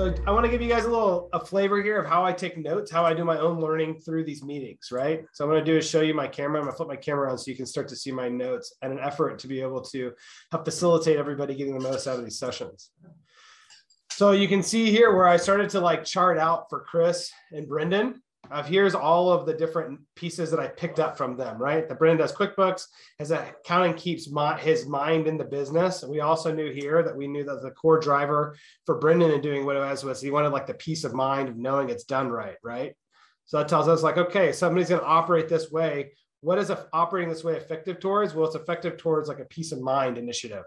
So I want to give you guys a little a flavor here of how I take notes, how I do my own learning through these meetings, right? So I'm going to do is show you my camera. I'm going to flip my camera on so you can start to see my notes and an effort to be able to help facilitate everybody getting the most out of these sessions. So you can see here where I started to like chart out for Chris and Brendan of here's all of the different pieces that I picked up from them, right? The Brendan does QuickBooks, his accounting keeps my, his mind in the business. We also knew here that we knew that the core driver for Brendan and doing what it was was he wanted like the peace of mind of knowing it's done right, right? So that tells us like, okay, somebody's going to operate this way. What is a, operating this way effective towards? Well, it's effective towards like a peace of mind initiative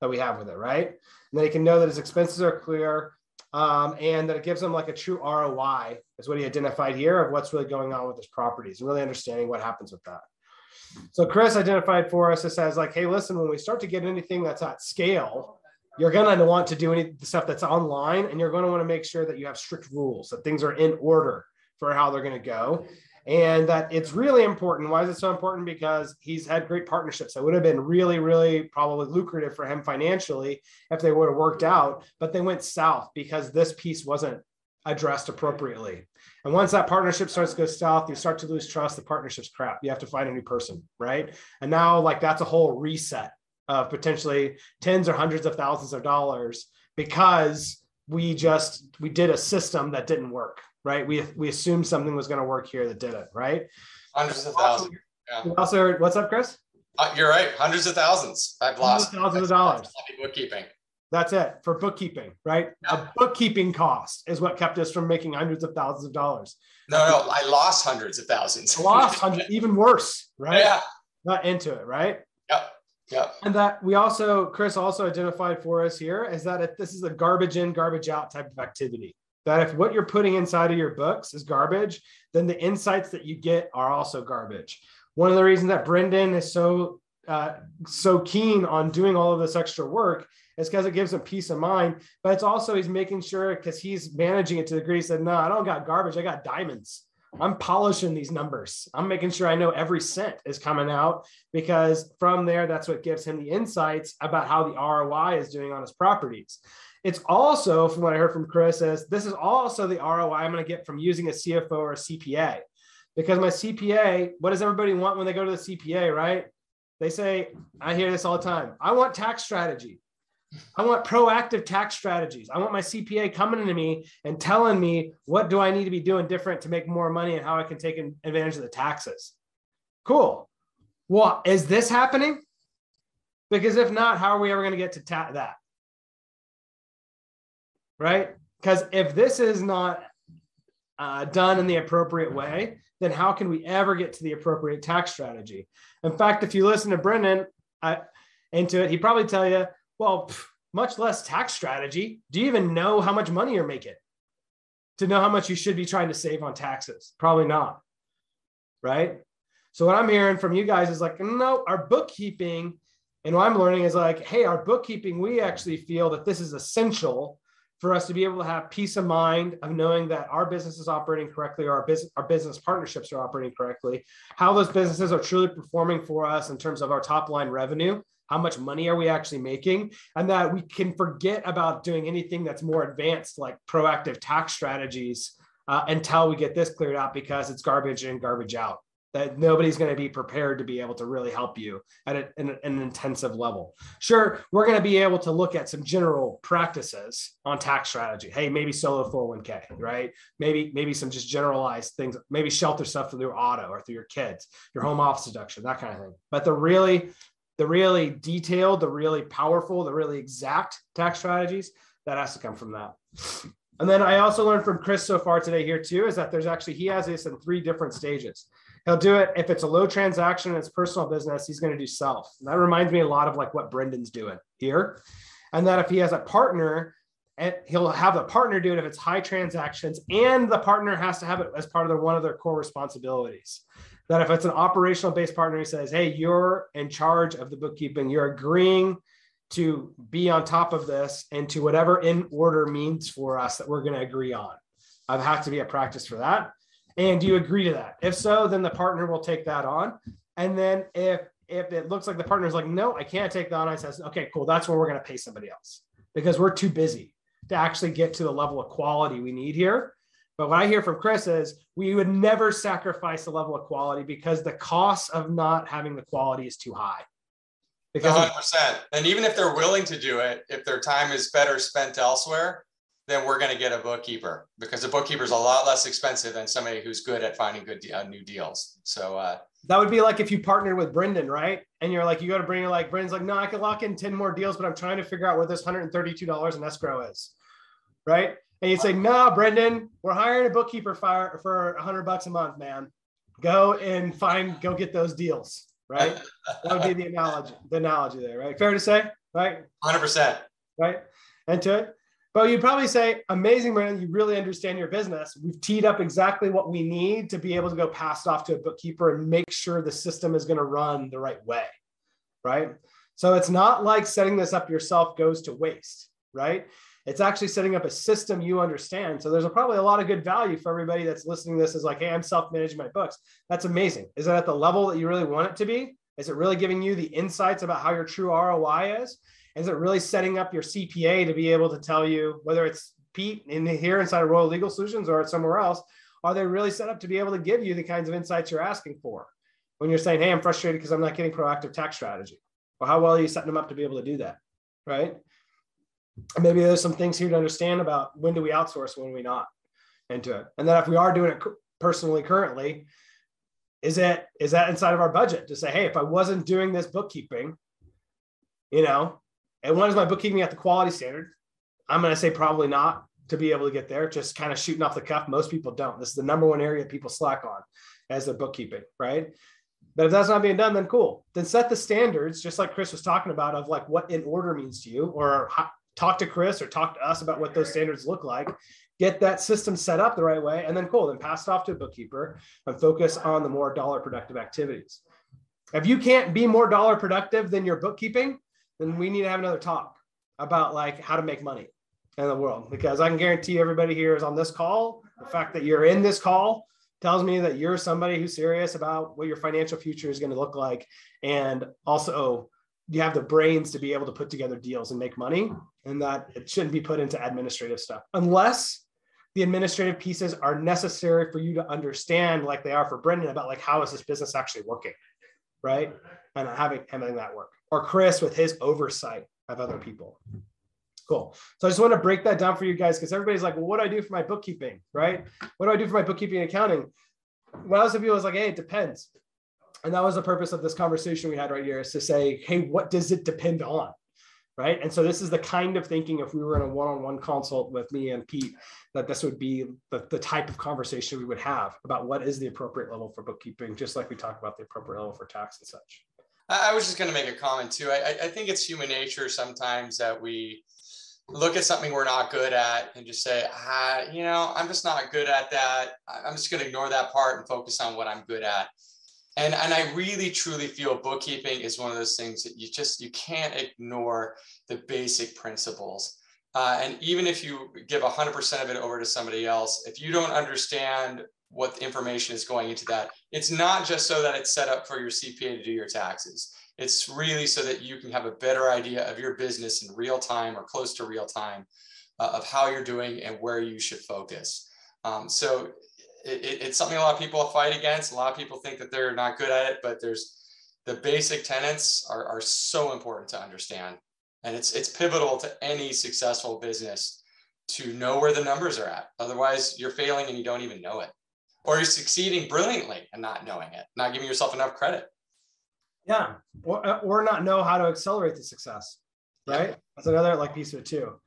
that we have with it, right? And then he can know that his expenses are clear um, and that it gives them like a true ROI is what he identified here of what's really going on with his properties and really understanding what happens with that. So Chris identified for us this as like, hey, listen, when we start to get anything that's at scale, you're going to want to do any stuff that's online, and you're going to want to make sure that you have strict rules, that things are in order for how they're going to go and that it's really important. Why is it so important? Because he's had great partnerships that would have been really, really probably lucrative for him financially if they would have worked out, but they went south because this piece wasn't addressed appropriately. And once that partnership starts to go south, you start to lose trust. The partnership's crap. You have to find a new person, right? And now, like that's a whole reset of potentially tens or hundreds of thousands of dollars because we just we did a system that didn't work right? We we assumed something was going to work here that didn't, right? Hundreds of thousands. Yeah. Also, heard, what's up, Chris? Uh, you're right. Hundreds of thousands. I've lost thousands of dollars. Bookkeeping. That's it for bookkeeping, right? Yeah. A bookkeeping cost is what kept us from making hundreds of thousands of dollars. No, no, I lost hundreds of thousands. lost hundreds, even worse, right? Yeah. Not into it, right? Yep. Yep. And that we also, Chris also identified for us here is that if this is a garbage in, garbage out type of activity that if what you're putting inside of your books is garbage, then the insights that you get are also garbage. One of the reasons that Brendan is so uh, so keen on doing all of this extra work is because it gives him peace of mind. But it's also he's making sure because he's managing it to the degree he said, no, I don't got garbage, I got diamonds. I'm polishing these numbers. I'm making sure I know every cent is coming out because from there, that's what gives him the insights about how the ROI is doing on his properties. It's also, from what I heard from Chris, is this is also the ROI I'm going to get from using a CFO or a CPA. Because my CPA, what does everybody want when they go to the CPA, right? They say, I hear this all the time. I want tax strategy. I want proactive tax strategies. I want my CPA coming to me and telling me what do I need to be doing different to make more money and how I can take advantage of the taxes. Cool. Well, is this happening? Because if not, how are we ever going to get to ta- that? Right? Because if this is not uh, done in the appropriate way, then how can we ever get to the appropriate tax strategy? In fact, if you listen to Brendan uh, into it, he'd probably tell you, well, pff, much less tax strategy. Do you even know how much money you're making to know how much you should be trying to save on taxes? Probably not. Right. So, what I'm hearing from you guys is like, no, our bookkeeping and what I'm learning is like, hey, our bookkeeping, we actually feel that this is essential for us to be able to have peace of mind of knowing that our business is operating correctly or our business our business partnerships are operating correctly how those businesses are truly performing for us in terms of our top line revenue how much money are we actually making and that we can forget about doing anything that's more advanced like proactive tax strategies uh, until we get this cleared out because it's garbage in garbage out that nobody's going to be prepared to be able to really help you at a, an, an intensive level. Sure, we're going to be able to look at some general practices on tax strategy. Hey, maybe solo 401k, right? Maybe maybe some just generalized things. Maybe shelter stuff through your auto or through your kids, your home office deduction, that kind of thing. But the really the really detailed, the really powerful, the really exact tax strategies that has to come from that. And then I also learned from Chris so far today here too is that there's actually he has this in three different stages. He'll do it if it's a low transaction and it's personal business, he's going to do self. And that reminds me a lot of like what Brendan's doing here. And that if he has a partner, and he'll have the partner do it if it's high transactions, and the partner has to have it as part of their, one of their core responsibilities. That if it's an operational based partner he says, Hey, you're in charge of the bookkeeping, you're agreeing to be on top of this and to whatever in order means for us that we're going to agree on. I've had to be a practice for that. And do you agree to that? If so, then the partner will take that on. And then if if it looks like the partner's like, no, I can't take that on, I says, okay, cool. That's where we're going to pay somebody else because we're too busy to actually get to the level of quality we need here. But what I hear from Chris is we would never sacrifice the level of quality because the cost of not having the quality is too high. Because 100%. And even if they're willing to do it, if their time is better spent elsewhere, then we're going to get a bookkeeper because a bookkeeper is a lot less expensive than somebody who's good at finding good uh, new deals. So uh, that would be like if you partnered with Brendan, right? And you're like, you go to Brendan, like Brendan's like, no, I can lock in 10 more deals, but I'm trying to figure out where this $132 in escrow is. Right. And you say, no, nah, Brendan, we're hiring a bookkeeper for, for a hundred bucks a month, man. Go and find, go get those deals. Right. that would be the analogy, the analogy there, right? Fair to say, right? 100%. Right. And to it. But you'd probably say, amazing, man, you really understand your business. We've teed up exactly what we need to be able to go pass it off to a bookkeeper and make sure the system is going to run the right way. Right. So it's not like setting this up yourself goes to waste. Right. It's actually setting up a system you understand. So there's a, probably a lot of good value for everybody that's listening this is like, hey, I'm self managing my books. That's amazing. Is it at the level that you really want it to be? Is it really giving you the insights about how your true ROI is? Is it really setting up your CPA to be able to tell you whether it's Pete in here inside of Royal Legal Solutions or somewhere else? Are they really set up to be able to give you the kinds of insights you're asking for when you're saying, "Hey, I'm frustrated because I'm not getting proactive tax strategy"? Well, how well are you setting them up to be able to do that, right? Maybe there's some things here to understand about when do we outsource, when we not into it, and then if we are doing it personally currently, is it is that inside of our budget to say, "Hey, if I wasn't doing this bookkeeping, you know, and when is my bookkeeping at the quality standard? I'm going to say probably not to be able to get there, just kind of shooting off the cuff. Most people don't. This is the number one area people slack on as their bookkeeping, right? But if that's not being done, then cool. Then set the standards, just like Chris was talking about, of like what in order means to you, or talk to Chris or talk to us about what those standards look like. Get that system set up the right way, and then cool. Then pass it off to a bookkeeper and focus on the more dollar productive activities. If you can't be more dollar productive than your bookkeeping, then we need to have another talk about like how to make money in the world because I can guarantee everybody here is on this call. The fact that you're in this call tells me that you're somebody who's serious about what your financial future is going to look like. And also, you have the brains to be able to put together deals and make money, and that it shouldn't be put into administrative stuff unless the administrative pieces are necessary for you to understand, like they are for Brendan, about like how is this business actually working, right? And having having that work or Chris with his oversight of other people. Cool. So I just want to break that down for you guys because everybody's like, well, what do I do for my bookkeeping? Right? What do I do for my bookkeeping and accounting? What else of you was like, hey, it depends. And that was the purpose of this conversation we had right here is to say, hey, what does it depend on? Right. And so this is the kind of thinking if we were in a one-on-one consult with me and Pete, that this would be the, the type of conversation we would have about what is the appropriate level for bookkeeping, just like we talked about the appropriate level for tax and such. I was just going to make a comment too. I, I think it's human nature sometimes that we look at something we're not good at and just say, ah, you know, I'm just not good at that. I'm just going to ignore that part and focus on what I'm good at. And, and I really truly feel bookkeeping is one of those things that you just you can't ignore the basic principles. Uh, and even if you give 100% of it over to somebody else, if you don't understand what information is going into that. It's not just so that it's set up for your CPA to do your taxes. It's really so that you can have a better idea of your business in real time or close to real time uh, of how you're doing and where you should focus. Um, so it, it's something a lot of people fight against. A lot of people think that they're not good at it, but there's the basic tenets are, are so important to understand. And it's, it's pivotal to any successful business to know where the numbers are at. Otherwise, you're failing and you don't even know it or you're succeeding brilliantly and not knowing it, not giving yourself enough credit. Yeah, or, uh, or not know how to accelerate the success, right? Yeah. That's another like piece of it too.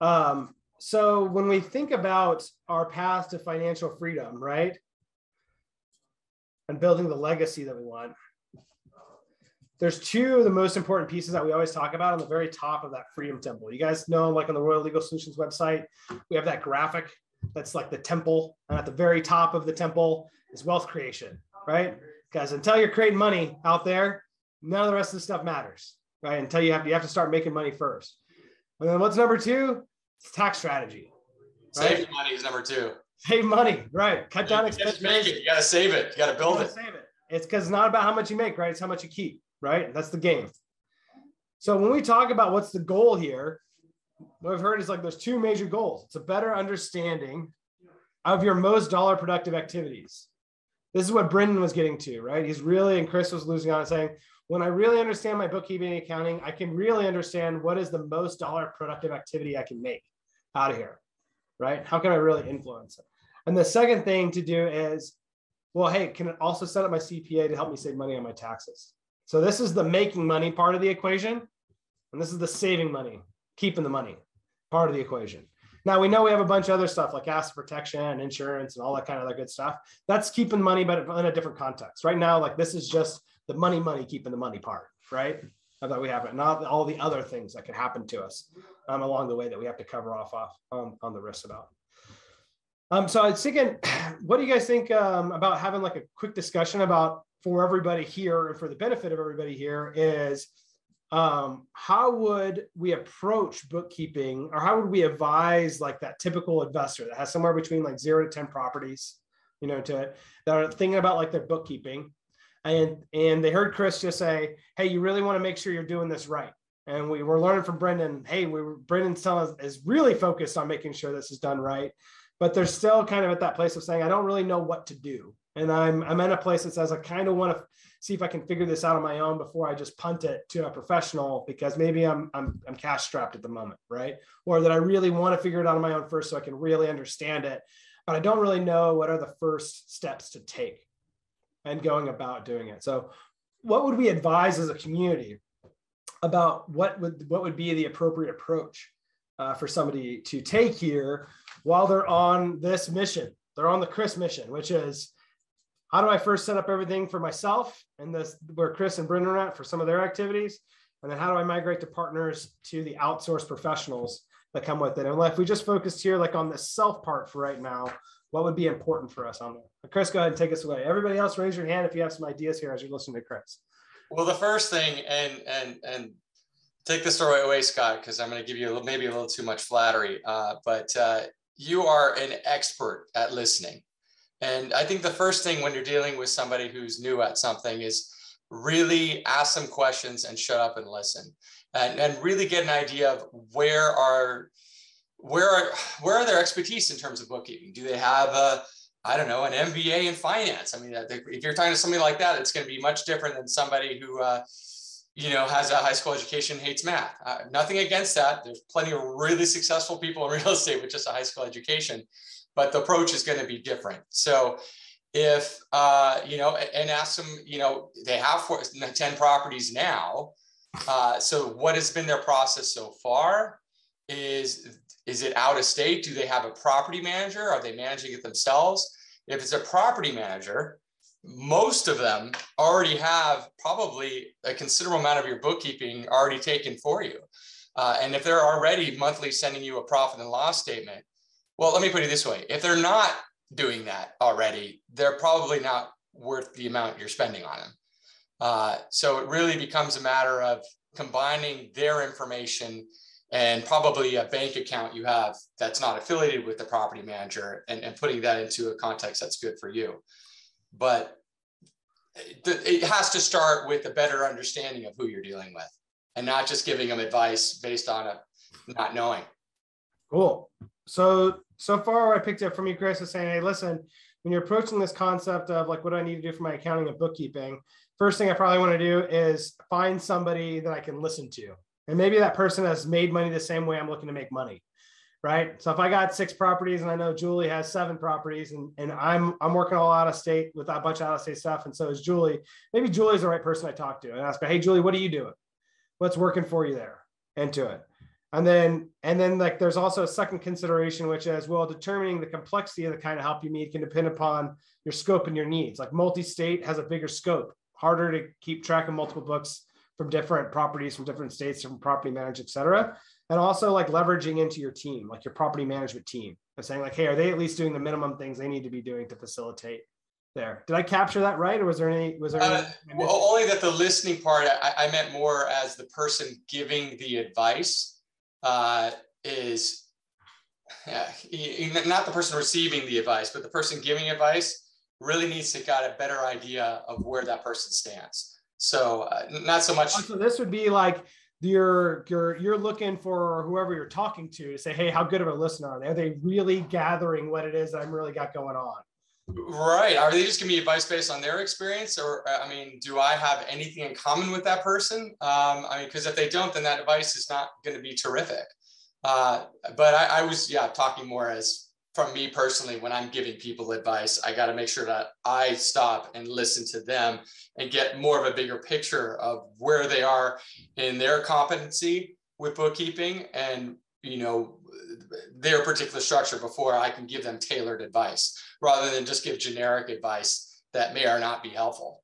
Um, so when we think about our path to financial freedom, right, and building the legacy that we want, there's two of the most important pieces that we always talk about on the very top of that freedom temple. You guys know, like on the Royal Legal Solutions website, we have that graphic that's like the temple. And at the very top of the temple is wealth creation, right? Because until you're creating money out there, none of the rest of the stuff matters, right? Until you have you have to start making money first. And then what's number two? It's tax strategy. Right? Save money is number two. Save money, right? Cut down expenses. Make it. You got to save it. You got to build it. Save it. It's because it's not about how much you make, right? It's how much you keep, right? That's the game. So when we talk about what's the goal here, what I've heard is like there's two major goals. It's a better understanding of your most dollar productive activities. This is what Brendan was getting to, right? He's really, and Chris was losing on it saying, when I really understand my bookkeeping and accounting, I can really understand what is the most dollar productive activity I can make out of here, right? How can I really influence it? And the second thing to do is, well, hey, can it also set up my CPA to help me save money on my taxes? So this is the making money part of the equation. And this is the saving money, keeping the money part of the equation. Now we know we have a bunch of other stuff like asset protection, and insurance, and all that kind of other good stuff. That's keeping money, but in a different context. Right now, like this is just the money, money, keeping the money part, right? That we have it, not all the other things that could happen to us um, along the way that we have to cover off off um, on the risks about. Um, so I was thinking, what do you guys think um, about having like a quick discussion about for everybody here and for the benefit of everybody here is um, how would we approach bookkeeping or how would we advise like that typical investor that has somewhere between like zero to 10 properties, you know, to that are thinking about like their bookkeeping and, and they heard Chris just say, Hey, you really want to make sure you're doing this right. And we were learning from Brendan, Hey, we were, Brendan is really focused on making sure this is done right, but they're still kind of at that place of saying, I don't really know what to do. And I'm, I'm in a place that says, I kind of want to see if I can figure this out on my own before I just punt it to a professional because maybe I'm I'm I'm cash strapped at the moment, right? Or that I really want to figure it out on my own first so I can really understand it, but I don't really know what are the first steps to take and going about doing it. So, what would we advise as a community about what would what would be the appropriate approach uh, for somebody to take here while they're on this mission? They're on the Chris mission, which is how do I first set up everything for myself and this where Chris and Brendan are at for some of their activities? And then how do I migrate to partners to the outsourced professionals that come with it? And if we just focused here like on the self part for right now, what would be important for us on that? Chris, go ahead and take us away. Everybody else, raise your hand if you have some ideas here as you're listening to Chris. Well, the first thing, and and and take this the right way, Scott, because I'm going to give you a little, maybe a little too much flattery, uh, but uh, you are an expert at listening. And I think the first thing when you're dealing with somebody who's new at something is really ask some questions and shut up and listen. And, and really get an idea of where are where are where are their expertise in terms of bookkeeping? Do they have a i don't know an mba in finance? I mean if you're talking to somebody like that it's going to be much different than somebody who uh, you know has a high school education hates math. Uh, nothing against that. There's plenty of really successful people in real estate with just a high school education but the approach is going to be different. So if, uh, you know, and ask them, you know, they have four, 10 properties now. Uh, so what has been their process so far? Is, is it out of state? Do they have a property manager? Are they managing it themselves? If it's a property manager, most of them already have probably a considerable amount of your bookkeeping already taken for you. Uh, and if they're already monthly sending you a profit and loss statement, well, let me put it this way if they're not doing that already, they're probably not worth the amount you're spending on them. Uh, so it really becomes a matter of combining their information and probably a bank account you have that's not affiliated with the property manager and, and putting that into a context that's good for you. But it has to start with a better understanding of who you're dealing with and not just giving them advice based on a not knowing. Cool. So so far I picked up from you, Chris, is saying, hey, listen, when you're approaching this concept of like what do I need to do for my accounting and bookkeeping, first thing I probably want to do is find somebody that I can listen to. And maybe that person has made money the same way I'm looking to make money. Right. So if I got six properties and I know Julie has seven properties and, and I'm I'm working all out of state with a bunch of out of state stuff. And so is Julie. Maybe Julie's the right person I talk to and ask her, hey Julie, what are you doing? What's working for you there? Into it and then and then like there's also a second consideration which is well determining the complexity of the kind of help you need can depend upon your scope and your needs. Like multi-state has a bigger scope harder to keep track of multiple books from different properties from different states from property managers et cetera. And also like leveraging into your team like your property management team and saying like hey are they at least doing the minimum things they need to be doing to facilitate there? Did i capture that right or was there any was there uh, any, well, only that the listening part I, I meant more as the person giving the advice uh, is yeah, not the person receiving the advice, but the person giving advice really needs to got a better idea of where that person stands. So uh, not so much. So this would be like you're you're you're looking for whoever you're talking to to say, hey, how good of a listener are they? Are they really gathering what it is that I'm really got going on? Right. Are they just giving me advice based on their experience, or uh, I mean, do I have anything in common with that person? Um, I mean, because if they don't, then that advice is not going to be terrific. Uh, but I, I was, yeah, talking more as from me personally when I'm giving people advice. I got to make sure that I stop and listen to them and get more of a bigger picture of where they are in their competency with bookkeeping and you know their particular structure before I can give them tailored advice rather than just give generic advice that may or not be helpful.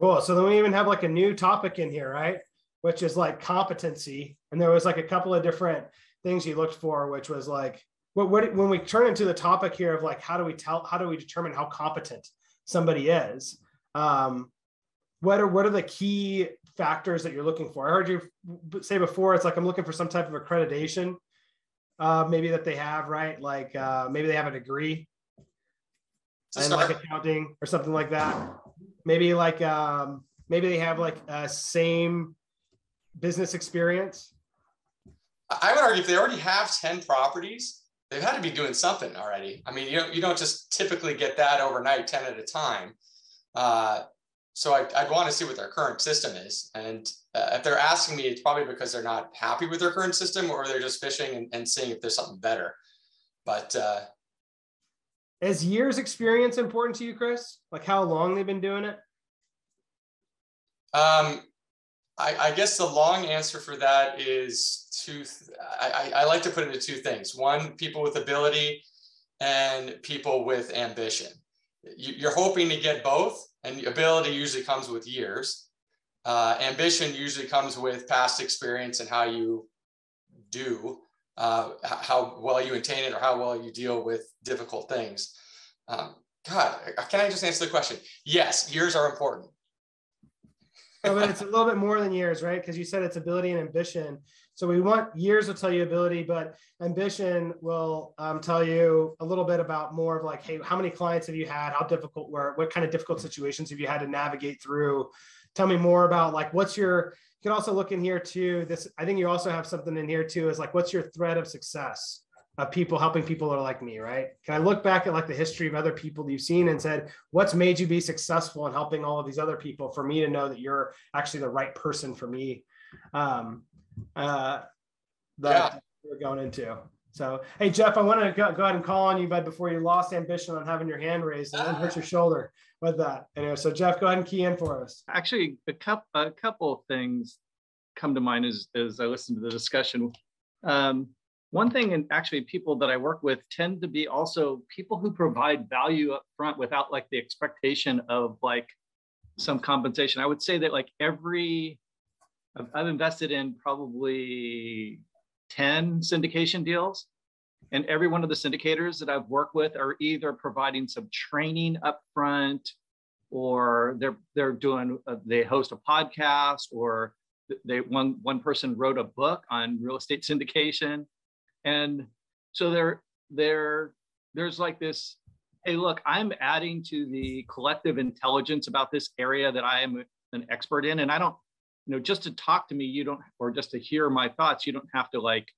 Cool. So then we even have like a new topic in here, right? Which is like competency. And there was like a couple of different things you looked for, which was like, what, what when we turn into the topic here of like, how do we tell, how do we determine how competent somebody is? Um, what are what are the key factors that you're looking for? I heard you say before, it's like I'm looking for some type of accreditation, uh, maybe that they have, right? Like uh, maybe they have a degree and like accounting or something like that. Maybe like um, maybe they have like a same business experience. I would argue if they already have 10 properties, they've had to be doing something already. I mean, you don't, you don't just typically get that overnight 10 at a time. Uh, so I, would want to see what their current system is. And uh, if they're asking me, it's probably because they're not happy with their current system or they're just fishing and, and seeing if there's something better. But uh, is years experience important to you, Chris? Like how long they've been doing it? Um, I, I guess the long answer for that is two. I, I like to put it into two things. One, people with ability and people with ambition. You're hoping to get both, and ability usually comes with years. Uh, ambition usually comes with past experience and how you do uh, how well you attain it or how well you deal with difficult things. Um, God, can I just answer the question? Yes, years are important. No, but it's a little bit more than years, right? Because you said it's ability and ambition. So we want years will tell you ability, but ambition will um, tell you a little bit about more of like, hey, how many clients have you had? How difficult were? What kind of difficult situations have you had to navigate through? Tell me more about like what's your you can also look in here too. This, I think you also have something in here too, is like, what's your thread of success of people helping people that are like me, right? Can I look back at like the history of other people that you've seen and said, what's made you be successful in helping all of these other people for me to know that you're actually the right person for me? Um, uh, that yeah. we're going into. So, hey, Jeff, I want to go, go, ahead and call on you, bud, before you lost ambition on having your hand raised and then hurt your shoulder with that. Anyway, so Jeff, go ahead and key in for us. Actually, a couple, a couple of things come to mind as, as I listen to the discussion. Um, one thing, and actually, people that I work with tend to be also people who provide value up front without like the expectation of like some compensation. I would say that like every, I've, I've invested in probably 10 syndication deals. And every one of the syndicators that I've worked with are either providing some training up front or they're they're doing uh, they host a podcast or they one one person wrote a book on real estate syndication and so there there there's like this hey look i'm adding to the collective intelligence about this area that i am an expert in and i don't you know just to talk to me you don't or just to hear my thoughts you don't have to like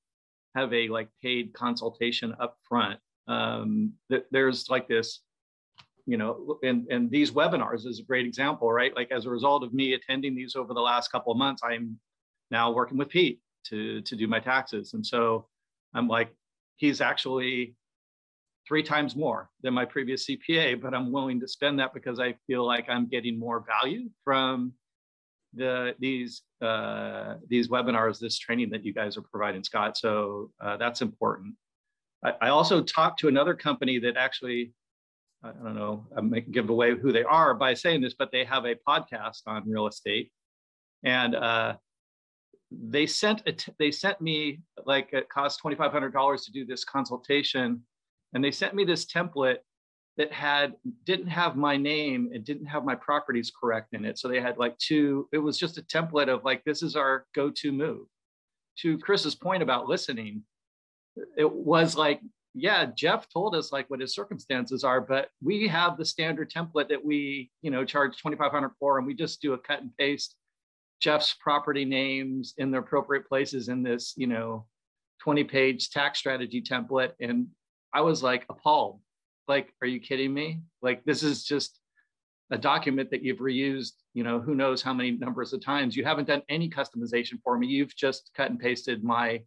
have a like paid consultation up front. Um, there's like this, you know, and, and these webinars is a great example, right? Like as a result of me attending these over the last couple of months, I'm now working with Pete to, to do my taxes. And so I'm like, he's actually three times more than my previous CPA, but I'm willing to spend that because I feel like I'm getting more value from the these uh, these webinars, this training that you guys are providing, Scott. So uh, that's important. I, I, also talked to another company that actually, I don't know, I may give away who they are by saying this, but they have a podcast on real estate, and uh, they sent a t- they sent me like it cost twenty five hundred dollars to do this consultation, and they sent me this template that had didn't have my name and didn't have my properties correct in it. So they had like two, it was just a template of like, this is our go-to move. To Chris's point about listening, it was like yeah, Jeff told us like what his circumstances are, but we have the standard template that we, you know, charge 2,500 for, and we just do a cut and paste Jeff's property names in the appropriate places in this, you know, 20 page tax strategy template. And I was like appalled. Like, are you kidding me? Like, this is just a document that you've reused, you know, who knows how many numbers of times. You haven't done any customization for me. You've just cut and pasted my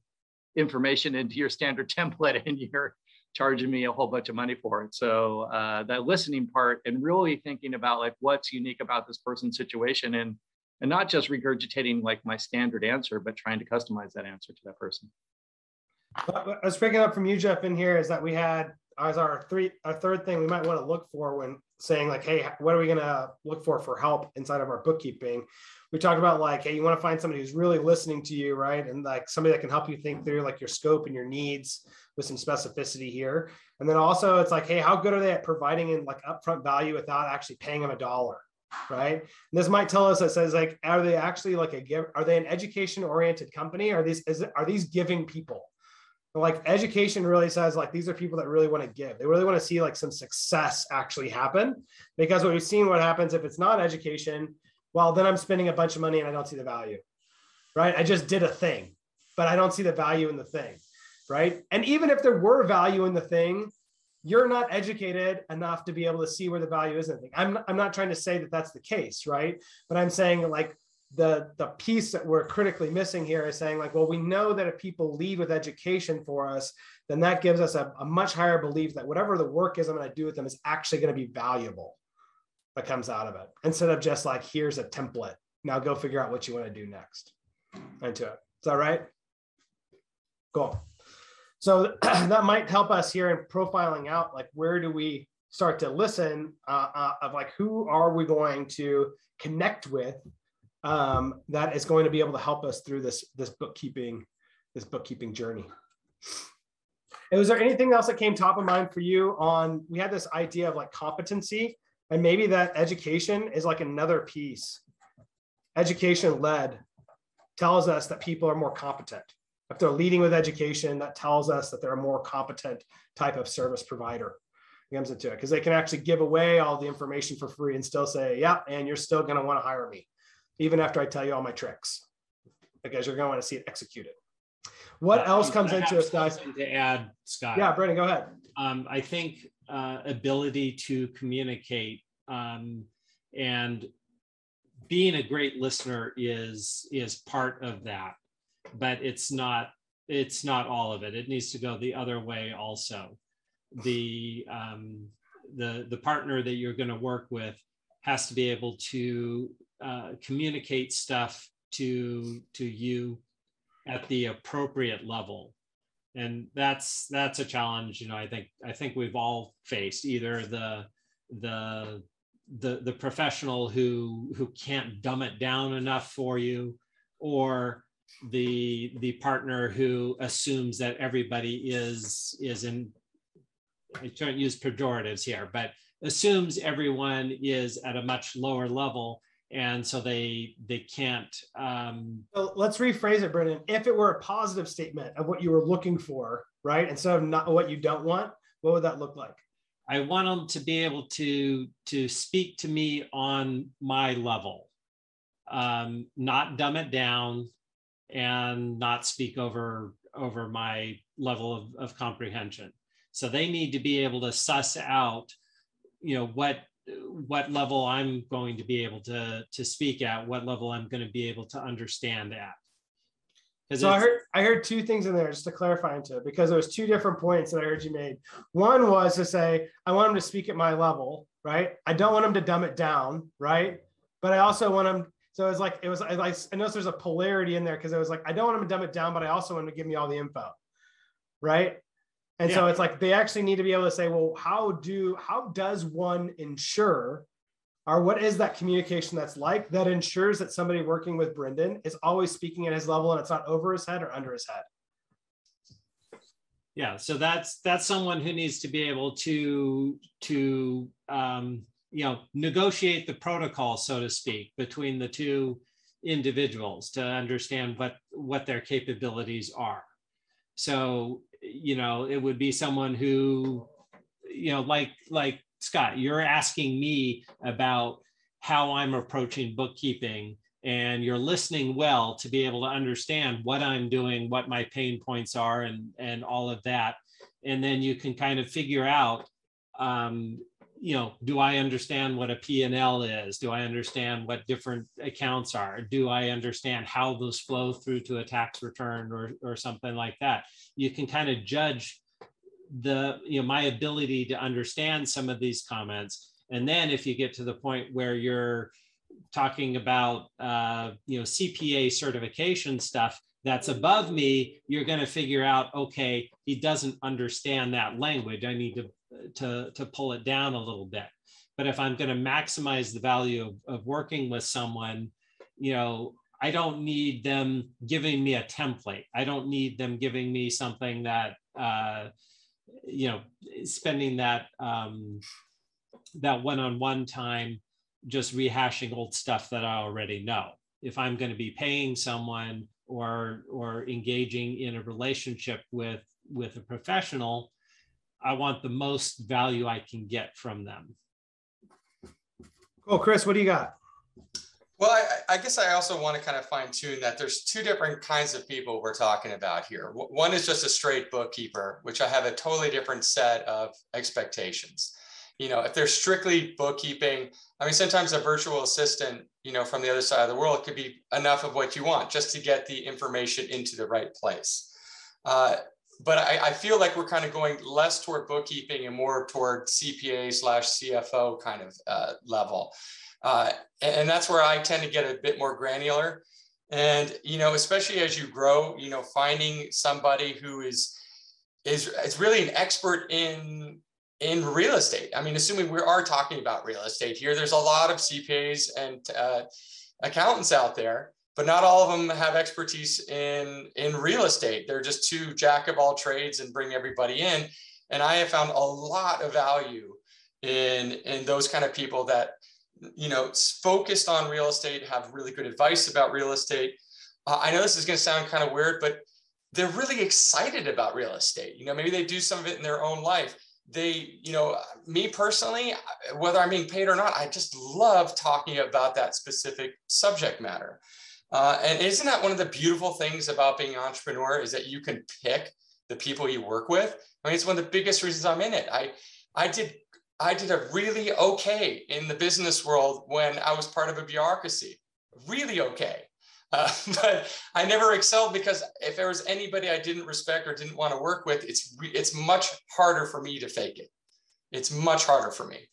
information into your standard template and you're charging me a whole bunch of money for it. So uh, that listening part and really thinking about like what's unique about this person's situation and and not just regurgitating like my standard answer, but trying to customize that answer to that person. I was picking up from you, Jeff, in here is that we had as our three our third thing we might want to look for when saying like, hey, what are we gonna look for for help inside of our bookkeeping? We talked about like, hey, you want to find somebody who's really listening to you, right? And like somebody that can help you think through like your scope and your needs with some specificity here. And then also it's like, hey, how good are they at providing in like upfront value without actually paying them a dollar? Right? And this might tell us that says like, are they actually like a give? Are they an education oriented company? Are these is are these giving people? like education really says like these are people that really want to give they really want to see like some success actually happen because what we've seen what happens if it's not education well then i'm spending a bunch of money and i don't see the value right i just did a thing but i don't see the value in the thing right and even if there were value in the thing you're not educated enough to be able to see where the value is in i'm, I'm not trying to say that that's the case right? But i'm saying like the the piece that we're critically missing here is saying like well we know that if people lead with education for us then that gives us a, a much higher belief that whatever the work is i'm going to do with them is actually going to be valuable that comes out of it instead of just like here's a template. Now go figure out what you want to do next. Into it. Is that right? Cool so that might help us here in profiling out like where do we start to listen uh, uh, of like who are we going to connect with um, that is going to be able to help us through this this bookkeeping this bookkeeping journey. And was there anything else that came top of mind for you on? We had this idea of like competency, and maybe that education is like another piece. Education led tells us that people are more competent. If they're leading with education, that tells us that they're a more competent type of service provider. comes into it because they can actually give away all the information for free and still say, "Yeah, and you're still going to want to hire me." even after I tell you all my tricks, because you're going to want to see it executed. What uh, else comes into it, guys? To add, Scott. Yeah, Brandon, go ahead. Um, I think uh, ability to communicate um, and being a great listener is is part of that, but it's not it's not all of it. It needs to go the other way also. The um, the the partner that you're going to work with has to be able to uh, communicate stuff to to you at the appropriate level and that's that's a challenge you know i think i think we've all faced either the the the the professional who who can't dumb it down enough for you or the the partner who assumes that everybody is is in i don't use pejoratives here but assumes everyone is at a much lower level and so they they can't um so let's rephrase it brendan. If it were a positive statement of what you were looking for right instead of not what you don't want what would that look like? I want them to be able to to speak to me on my level. Um not dumb it down and not speak over over my level of, of comprehension so they need to be able to suss out you know what what level I'm going to be able to to speak at, what level I'm going to be able to understand at. So I heard I heard two things in there just to clarify into it because there was two different points that I heard you made. One was to say I want them to speak at my level, right? I don't want them to dumb it down, right? But I also want him. So it's like it was. I, I noticed there's a polarity in there because it was like I don't want him to dumb it down, but I also want him to give me all the info, right? And yeah. so it's like they actually need to be able to say, well, how do how does one ensure or what is that communication that's like that ensures that somebody working with Brendan is always speaking at his level and it's not over his head or under his head? Yeah, so that's that's someone who needs to be able to to um, you know negotiate the protocol, so to speak, between the two individuals to understand what what their capabilities are. So, you know, it would be someone who, you know, like like Scott, you're asking me about how I'm approaching bookkeeping and you're listening well to be able to understand what I'm doing, what my pain points are, and and all of that, and then you can kind of figure out, um, you know, do I understand what a P&L is? Do I understand what different accounts are? Do I understand how those flow through to a tax return or or something like that? You can kind of judge the you know my ability to understand some of these comments and then if you get to the point where you're talking about uh, you know CPA certification stuff that's above me, you're going to figure out okay, he doesn't understand that language. I need to to to pull it down a little bit. But if I'm going to maximize the value of, of working with someone, you know, I don't need them giving me a template. I don't need them giving me something that uh, you know spending that um, that one-on-one time just rehashing old stuff that I already know. If I'm going to be paying someone or or engaging in a relationship with with a professional, I want the most value I can get from them. Cool, Chris. What do you got? Well, I, I, guess I also want to kind of fine tune that there's two different kinds of people we're talking about here. One is just a straight bookkeeper, which I have a totally different set of expectations you know, if they're strictly bookkeeping, I mean, sometimes a virtual assistant, you know, from the other side of the world could be enough of what you want just to get the information into the right place. Uh, but I, I, feel like we're kind of going less toward bookkeeping and more toward CPA slash CFO kind of uh, level. Uh, and, and that's where I tend to get a bit more granular. And, you know, especially as you grow, you know, finding somebody who is, is, is really an expert in in real estate. I mean, assuming we are talking about real estate here, there's a lot of CPAs and uh, accountants out there, but not all of them have expertise in in real estate. They're just two jack of all trades and bring everybody in. And I have found a lot of value in in those kind of people that you know focused on real estate, have really good advice about real estate. Uh, I know this is going to sound kind of weird, but they're really excited about real estate. You know, maybe they do some of it in their own life they, you know, me personally, whether I'm being paid or not, I just love talking about that specific subject matter. Uh, and isn't that one of the beautiful things about being an entrepreneur is that you can pick the people you work with? I mean, it's one of the biggest reasons I'm in it. I, I did, I did a really okay in the business world when I was part of a bureaucracy, really okay. Uh, but I never excelled because if there was anybody I didn't respect or didn't want to work with, it's it's much harder for me to fake it. It's much harder for me.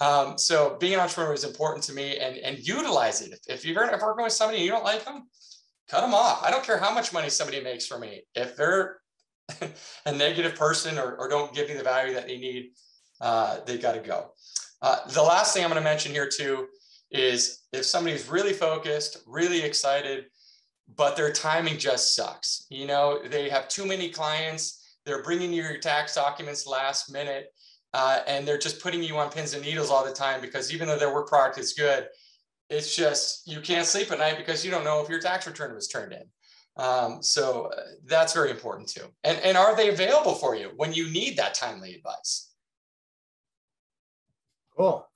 Um, so being an entrepreneur is important to me and, and utilize it. If, if you're if working with somebody and you don't like them, cut them off. I don't care how much money somebody makes for me. If they're a negative person or, or don't give me the value that they need, uh, they got to go. Uh, the last thing I'm going to mention here too is if somebody's really focused, really excited, but their timing just sucks. You know, they have too many clients, they're bringing you your tax documents last minute, uh, and they're just putting you on pins and needles all the time because even though their work product is good, it's just you can't sleep at night because you don't know if your tax return was turned in. Um, so uh, that's very important too. And, and are they available for you when you need that timely advice? Cool.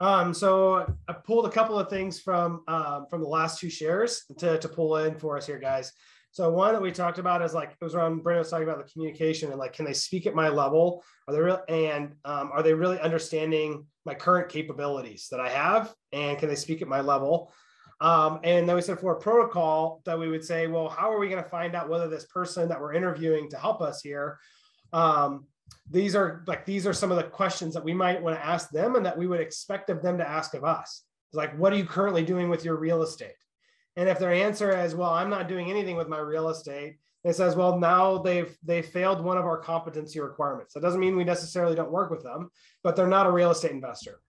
Um, so I pulled a couple of things from um, from the last two shares to, to pull in for us here, guys. So one that we talked about is like it was around Brandon was talking about the communication and like can they speak at my level? Are they real and um, are they really understanding my current capabilities that I have? And can they speak at my level? Um, and then we said for a protocol that we would say, well, how are we going to find out whether this person that we're interviewing to help us here um, these are like these are some of the questions that we might want to ask them and that we would expect of them to ask of us it's like what are you currently doing with your real estate and if their answer is well i'm not doing anything with my real estate it says well now they've they failed one of our competency requirements. That doesn't mean we necessarily don't work with them but they're not a real estate investor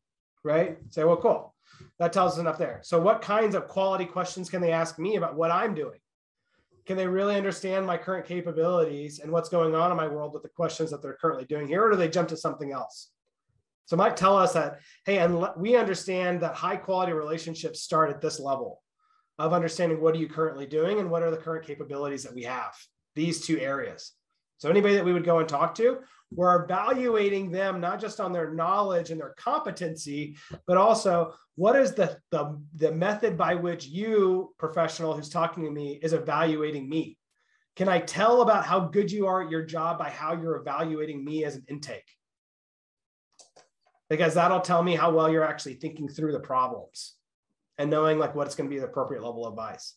right? Say well cool. That tells us enough there. So what kinds of quality questions can they ask me about what i'm doing? Can they really understand my current capabilities and what's going on in my world with the questions that they're currently doing here or do they jump to something else? So it might tell us that hey and we understand that high quality relationships start at this level of understanding what are you currently doing and what are the current capabilities that we have these two areas. So anybody that we would go and talk to, we're evaluating them not just on their knowledge and their competency, but also what is the, the, the method by which you, professional who's talking to me, is evaluating me? Can I tell about how good you are at your job by how you're evaluating me as an intake? Because that'll tell me how well you're actually thinking through the problems and knowing like what's going to be the appropriate level of advice.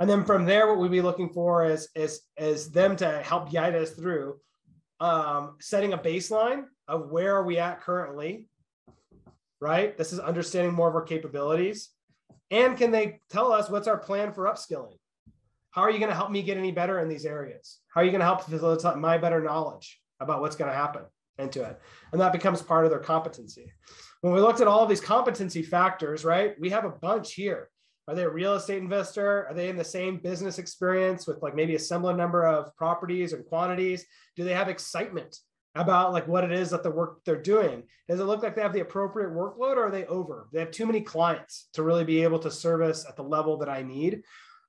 And then from there, what we'd be looking for is, is, is them to help guide us through um, setting a baseline of where are we at currently, right? This is understanding more of our capabilities. And can they tell us what's our plan for upskilling? How are you going to help me get any better in these areas? How are you going to help facilitate my better knowledge about what's going to happen into it? And that becomes part of their competency. When we looked at all these competency factors, right, we have a bunch here. Are they a real estate investor? Are they in the same business experience with like maybe a similar number of properties and quantities? Do they have excitement about like what it is that the work they're doing? Does it look like they have the appropriate workload or are they over? They have too many clients to really be able to service at the level that I need.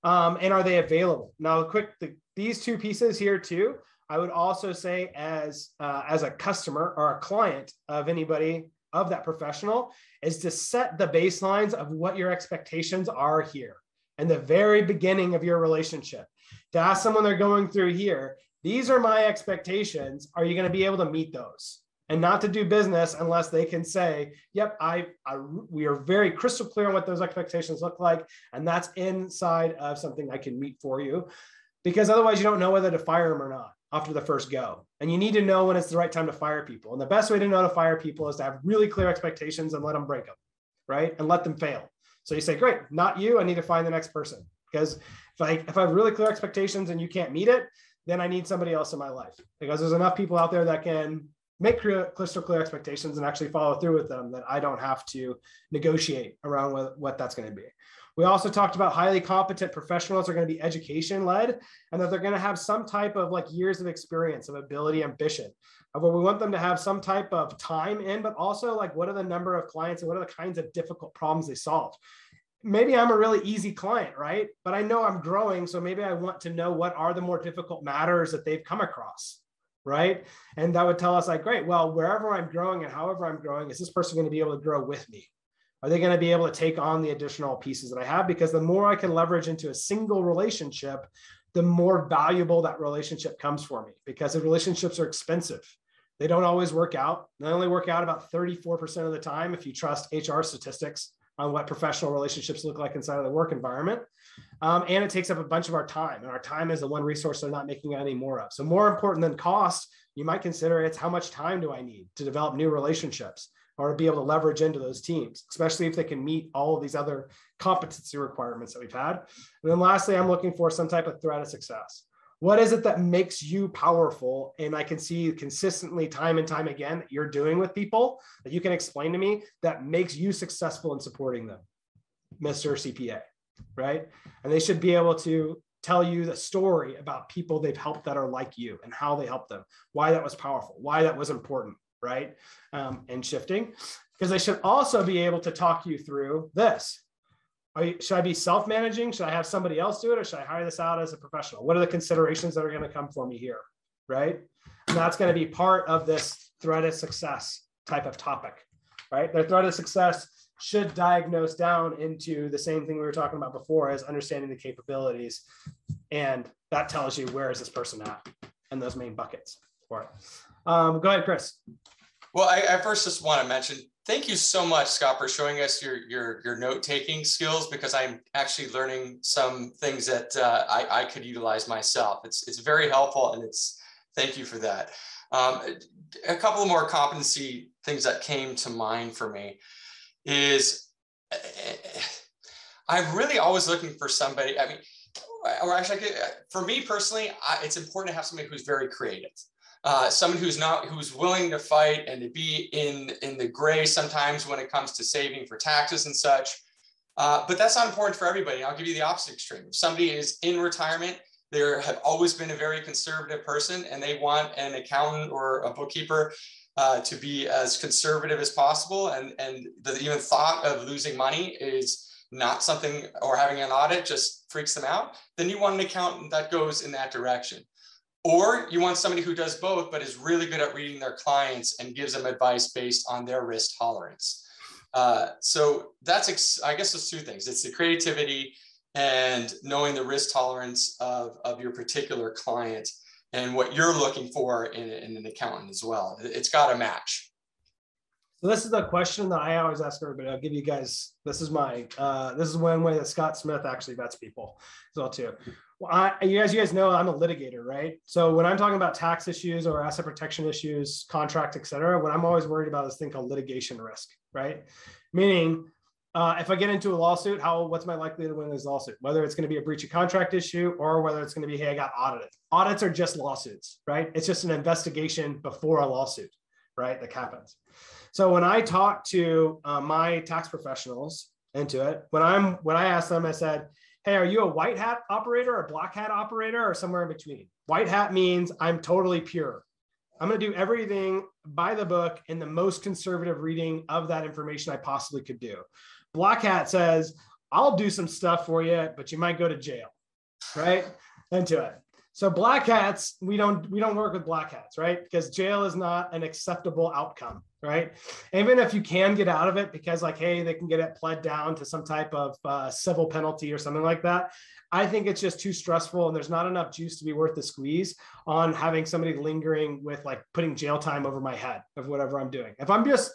Um, and are they available? Now, quick, the, these two pieces here too. I would also say as uh, as a customer or a client of anybody of that professional is to set the baselines of what your expectations are here and the very beginning of your relationship. To ask someone they're going through here, these are my expectations. Are you going to be able to meet those? And not to do business unless they can say, "Yep, I, I we are very crystal clear on what those expectations look like, and that's inside of something I can meet for you." Because otherwise, you don't know whether to fire them or not after the first go. And you need to know when it's the right time to fire people. And the best way to know to fire people is to have really clear expectations and let them break them, right? And let them fail. So you say, great, not you. I need to find the next person. Because if I if I have really clear expectations and you can't meet it, then I need somebody else in my life. Because there's enough people out there that can make crystal clear expectations and actually follow through with them that I don't have to negotiate around what, what that's going to be. We also talked about highly competent professionals are going to be education led and that they're going to have some type of like years of experience, of ability, ambition. of Where we want them to have some type of time in, but also like what are the number of clients and what are the kinds of difficult problems they solve. Maybe I'm a really easy client, right? But I know I'm growing. So maybe I want to know what are the more difficult matters that they've come across right? And that would tell us like, great, well, wherever I'm growing and however I'm growing, is this person going to be able to grow with me? Are they going to be able to take on the additional pieces that I have? Because the more I can leverage into a single relationship, the more valuable that relationship comes for me because the relationships are expensive. They don't always work out. They only work out about 34% of the time if you trust HR statistics on what professional relationships look like inside of the work environment. Um, and it takes up a bunch of our time. And our time is the one resource they're not making any more of. So, more important than cost, you might consider it's how much time do I need to develop new relationships? Or to be able to leverage into those teams, especially if they can meet all of these other competency requirements that we've had. And then lastly, I'm looking for some type of threat of success. What is it that makes you powerful? And I can see consistently, time and time again, that you're doing with people that you can explain to me that makes you successful in supporting them, Mr. CPA, right? And they should be able to tell you the story about people they've helped that are like you and how they helped them, why that was powerful, why that was important, right? Um, and shifting, because they should also be able to talk you through this. You, should I be self managing? Should I have somebody else do it? Or should I hire this out as a professional? What are the considerations that are going to come for me here? Right. And that's going to be part of this threat of success type of topic, right? The threat of success should diagnose down into the same thing we were talking about before as understanding the capabilities. And that tells you where is this person at and those main buckets for it. Um, go ahead, Chris. Well, I, I, first just want to mention thank you so much, Scott, for showing us your your your note taking skills because I'm actually learning some things that uh, I, I could utilize myself. It's it's very helpful, and it's thank you for that. Um, a couple more competency things that came to mind for me is I'm really always looking for somebody. I mean, or actually, for me personally, I, it's important to have somebody who's very creative uh, someone who's not who's willing to fight and to be in in the gray sometimes when it comes to saving for taxes and such. Uh, but that's not important for everybody. I'll give you the opposite extreme. If somebody is in retirement, they have always been a very conservative person, and they want an accountant or a bookkeeper uh, to be as conservative as possible. And and the even thought of losing money is not something or having an audit just freaks them out, then you want an accountant that goes in that direction. Or you want somebody who does both, but is really good at reading their clients and gives them advice based on their risk tolerance. Uh, so that's, ex- I guess, those two things. It's the creativity and knowing the risk tolerance of, of your particular client and what you're looking for in, in an accountant as well. It's got to match. So this is the question that I always ask everybody. I'll give you guys. This is my. Uh, this is one way that Scott Smith actually vets people as well too. Well, I, you guys, you guys know I'm a litigator, right? So when I'm talking about tax issues or asset protection issues, contract, etc., what I'm always worried about is thing called litigation risk, right? Meaning, uh, if I get into a lawsuit, how what's my likelihood of winning this lawsuit? Whether it's going to be a breach of contract issue or whether it's going to be, hey, I got audited. Audits are just lawsuits, right? It's just an investigation before a lawsuit, right? That happens. So when I talk to uh, my tax professionals into it, when I'm when I ask them, I said, "Hey, are you a white hat operator, or black hat operator, or somewhere in between?" White hat means I'm totally pure. I'm going to do everything by the book in the most conservative reading of that information I possibly could do. Black hat says, I'll do some stuff for you, but you might go to jail, right? Into it. So black hats, we don't we don't work with black hats, right? Because jail is not an acceptable outcome, right? Even if you can get out of it, because like, hey, they can get it pled down to some type of uh, civil penalty or something like that. I think it's just too stressful, and there's not enough juice to be worth the squeeze on having somebody lingering with like putting jail time over my head of whatever I'm doing. If I'm just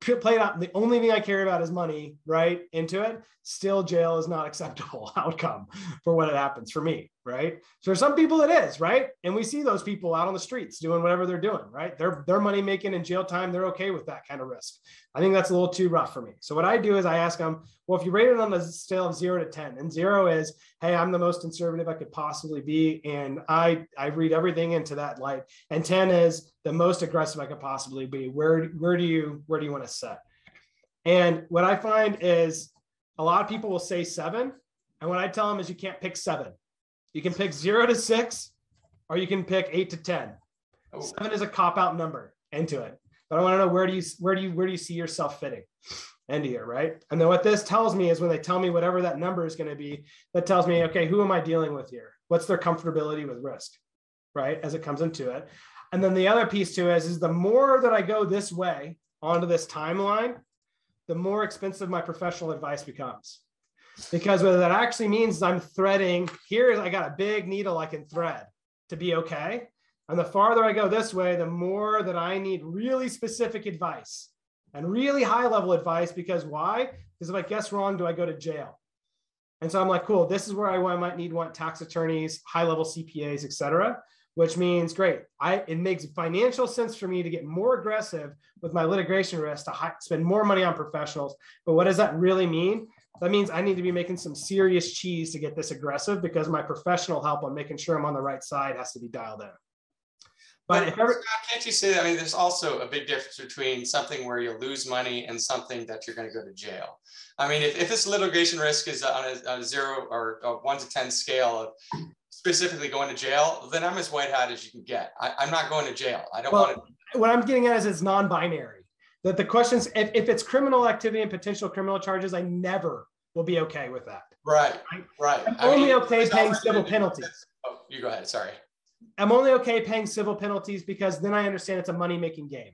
played out the only thing i care about is money right into it still jail is not acceptable outcome for what it happens for me right? So for some people it is right? And we see those people out on the streets doing whatever they're doing right? They're they're money making in jail time. They're okay with that kind of risk. I think that's a little too rough for me. So what i do is i ask them well if you rate it on the scale of 0 to 10 and 0 is hey i'm the most conservative i could possibly be and i i read everything into that light and 10 is the most aggressive i could possibly be where where do you where do you want to set? And what i find is a lot of people will say 7 and what i tell them is you can't pick 7 you can pick zero to six, or you can pick eight to ten. Oh. Seven is a cop out number into it. But I want to know where do you where do you where do you see yourself fitting into here, right? And then what this tells me is when they tell me whatever that number is going to be, that tells me, okay, who am I dealing with here? What's their comfortability with risk, right? As it comes into it. And then the other piece to it is, is the more that I go this way onto this timeline, the more expensive my professional advice becomes because what that actually means is I'm threading here. I got a big needle I can thread to be okay. And the farther I go this way, the more that I need really specific advice and really high level advice. Because why? Because if I guess wrong, do I go to jail? And so I'm like, cool, this is where I might need want tax attorneys, high level CPAs, et cetera, which means great. I, it makes financial sense for me to get more aggressive with my litigation risk to high, spend more money on professionals. But what does that really mean? That means I need to be making some serious cheese to get this aggressive because my professional help on making sure I'm on the right side has to be dialed in. But, but ever, can't you say that? I mean, there's also a big difference between something where you lose money and something that you're going to go to jail. I mean, if, if this litigation risk is on a, on a zero or a one to 10 scale of specifically going to jail, then I'm as white hat as you can get. I, am not going to jail. I don't well, want to. What I'm getting at is it's non binary that the questions if, if it's criminal activity and potential criminal charges i never will be okay with that. Right right, i'm I only mean, okay paying civil penalties. Oh you go ahead sorry. I'm only okay paying civil penalties because then i understand it's a money making game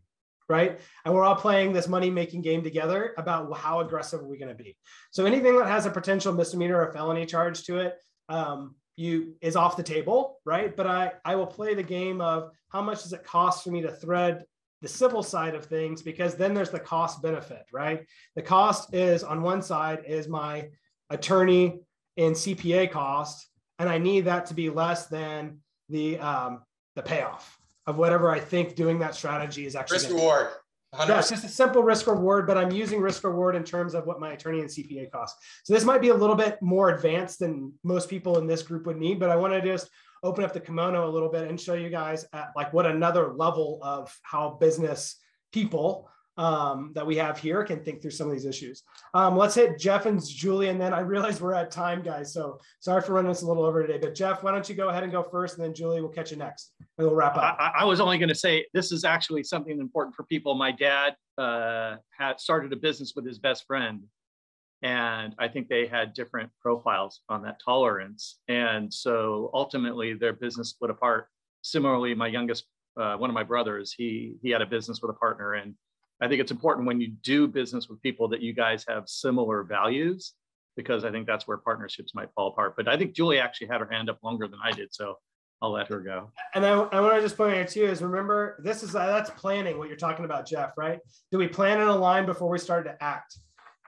right? And we're all playing this money making game together about how aggressive are we going to be. So anything that has a potential misdemeanor or felony charge to it um, you is off the table right? But i i will play the game of how much does it cost for me to thread the civil side of things because then there's the cost benefit, right? The cost is on one side is my attorney and CPA cost, and I need that to be less than the um, the payoff of whatever I think doing that strategy is actually risk reward. Yeah, it's just a simple risk reward, but I'm using risk reward in terms of what my attorney and CPA cost. So this might be a little bit more advanced than most people in this group would need, but I want to just open up the kimono a little bit and show you guys at like what another level of how business people um, that we have here can think through some of these issues. Um, let's hit Jeff and Julie, and then I realize we're at time, guys. So sorry for running us a little over today. But Jeff, why don't you go ahead and go first, and then Julie we'll catch you next, and we'll wrap up. I, I was only going to say this is actually something important for people. My dad uh, had started a business with his best friend, and I think they had different profiles on that tolerance. And so ultimately, their business split apart. Similarly, my youngest, uh, one of my brothers, he he had a business with a partner, and I think it's important when you do business with people that you guys have similar values, because I think that's where partnerships might fall apart. But I think Julie actually had her hand up longer than I did, so I'll let her go. And I, I want to just point out too is remember this is uh, that's planning what you're talking about, Jeff. Right? Do we plan in a line before we start to act?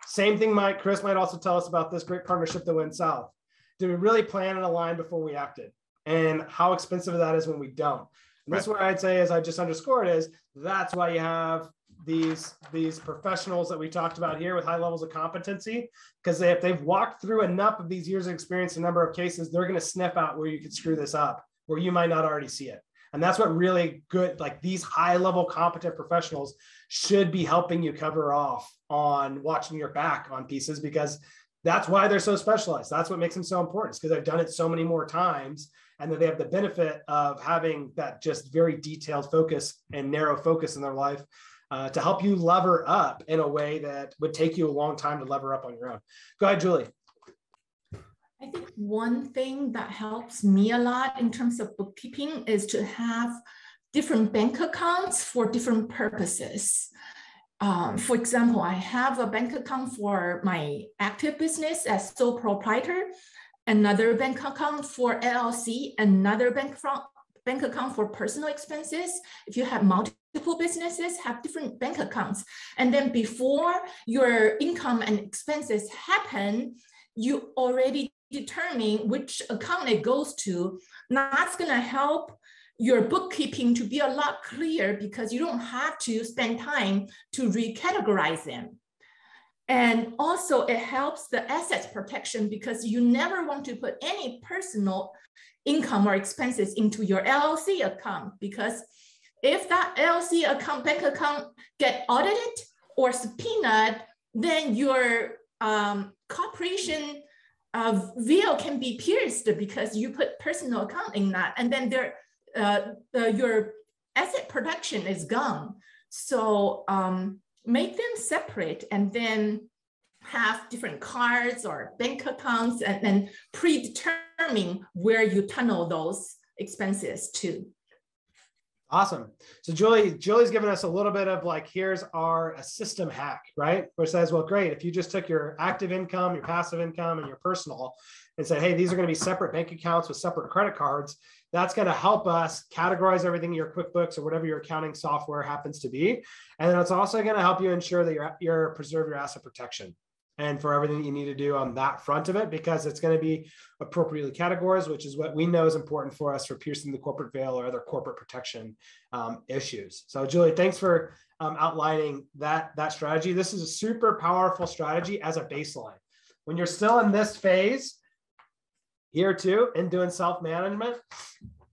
Same thing, Mike. Chris might also tell us about this great partnership that went south. Did we really plan and align before we acted? And how expensive that is when we don't. And that's what I'd say, as I just underscored, is that's why you have these these professionals that we talked about here with high levels of competency because if they've walked through enough of these years of experience a number of cases they're going to sniff out where you could screw this up where you might not already see it and that's what really good like these high level competent professionals should be helping you cover off on watching your back on pieces because that's why they're so specialized that's what makes them so important because they've done it so many more times and that they have the benefit of having that just very detailed focus and narrow focus in their life uh, to help you lever up in a way that would take you a long time to lever up on your own. Go ahead, Julie. I think one thing that helps me a lot in terms of bookkeeping is to have different bank accounts for different purposes. Um, for example, I have a bank account for my active business as sole proprietor, another bank account for LLC, another bank, bank account for personal expenses. If you have multiple businesses, have different bank accounts. And then before your income and expenses happen, you already determine which account it goes to. That's gonna help your bookkeeping to be a lot clearer because you don't have to spend time to recategorize them. And also it helps the assets protection because you never want to put any personal income or expenses into your LLC account because if that LLC account, bank account get audited or subpoenaed, then your um, corporation uh, veil can be pierced because you put personal account in that, and then there, uh, your asset protection is gone. So um, make them separate, and then have different cards or bank accounts and then predetermine where you tunnel those expenses to. Awesome. So Julie, Julie's given us a little bit of like, here's our a system hack, right? Which says, well, great. If you just took your active income, your passive income, and your personal, and said, hey, these are going to be separate bank accounts with separate credit cards, that's going to help us categorize everything in your QuickBooks or whatever your accounting software happens to be. And then it's also going to help you ensure that you're, you're preserve your asset protection and for everything that you need to do on that front of it because it's going to be appropriately categorized, which is what we know is important for us for piercing the corporate veil or other corporate protection um, issues. So, Julie, thanks for um, outlining that that strategy. This is a super powerful strategy as a baseline. When you're still in this phase, here too, and doing self management,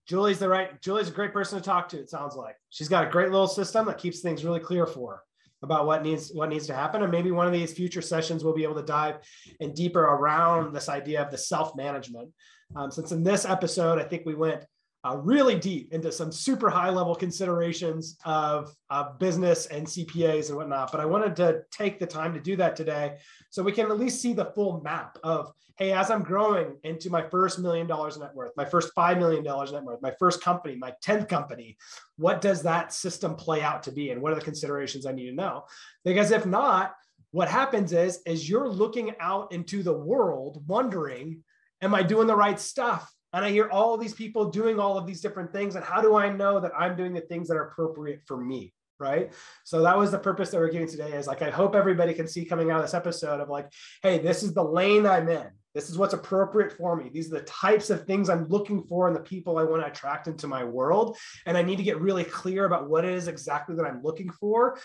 Julie's the right. Julie's a great person to talk to. It sounds like she's got a great little system that keeps things really clear for her about what needs what needs to happen. And maybe one of these future sessions we'll be able to dive in deeper around this idea of the self management um, since in this episode i think we went uh, really deep into some super high level considerations of, of business and CPAs and whatnot. But I wanted to take the time to do that today so we can at least see the full map of, hey, as I'm growing into my first million dollars net worth, my first $5 million net worth, my first company, my 10th company, what does that system play out to be? And what are the considerations I need to know? Because if not, what happens is, is you're looking out into the world wondering, am I doing the right stuff? And I hear all these people doing all of these different things. And how do I know that I'm doing the things that are appropriate for me? Right. So that was the purpose that we're giving today is like, I hope everybody can see coming out of this episode of like, hey, this is the lane I'm in. This is what's appropriate for me. These are the types of things I'm looking for in the people I want to attract into my world. And I need to get really clear about what it is exactly that I'm looking for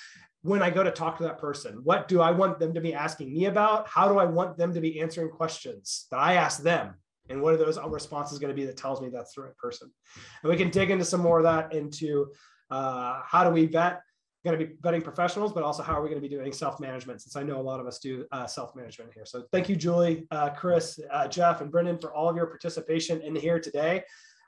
when I go to talk to that person. What do I want them to be asking me about? How do I want them to be answering questions that I ask them? And what are those responses going to be that tells me that's the right person? And we can dig into some more of that into uh, how do we vet going to be vetting professionals but also how are we going to be doing self-management since i know a lot of us do uh, self-management here. So thank you julie uh, chris uh, jeff and brendan for all of your participation in here today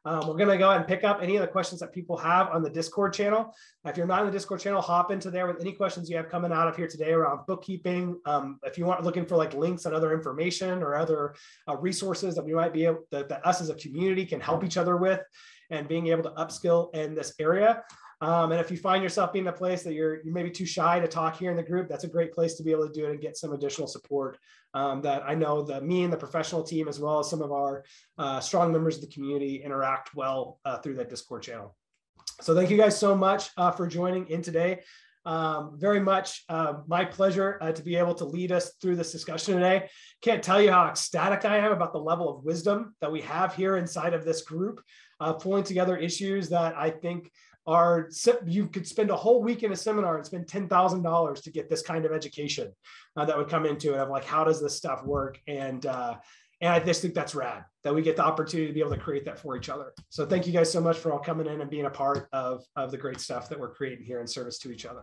Um, we're going to go ahead and pick up any of the questions that people have on the Discord channel. If you're not in the Discord channel, hop into there with any questions you have coming out of here today around bookkeeping. Um, if you want looking for like links and other information or other uh, resources that we might be able that, that us as a community can help each other with and being able to upskill in this area. Um, and if you find yourself being in a place that you're you maybe too shy to talk here in the group, that's a great place to be able to do it and get some additional support. Um, that I know that me and the professional team, as well as some of our uh, strong members of the community, interact well uh, through that Discord channel. So thank you guys so much uh, for joining in today. Um, very much uh, my pleasure uh, to be able to lead us through this discussion today. Can't tell you how ecstatic I am about the level of wisdom that we have here inside of this group, uh, pulling together issues that I think are you could spend a whole week in a seminar and spend ten thousand dollars to get this kind of education uh, that would come into it of like how does this stuff work and uh, and I just think that's rad that we get the opportunity to be able to create that for each other. So thank you guys so much for all coming in and being a part of of the great stuff that we're creating here in service to each other.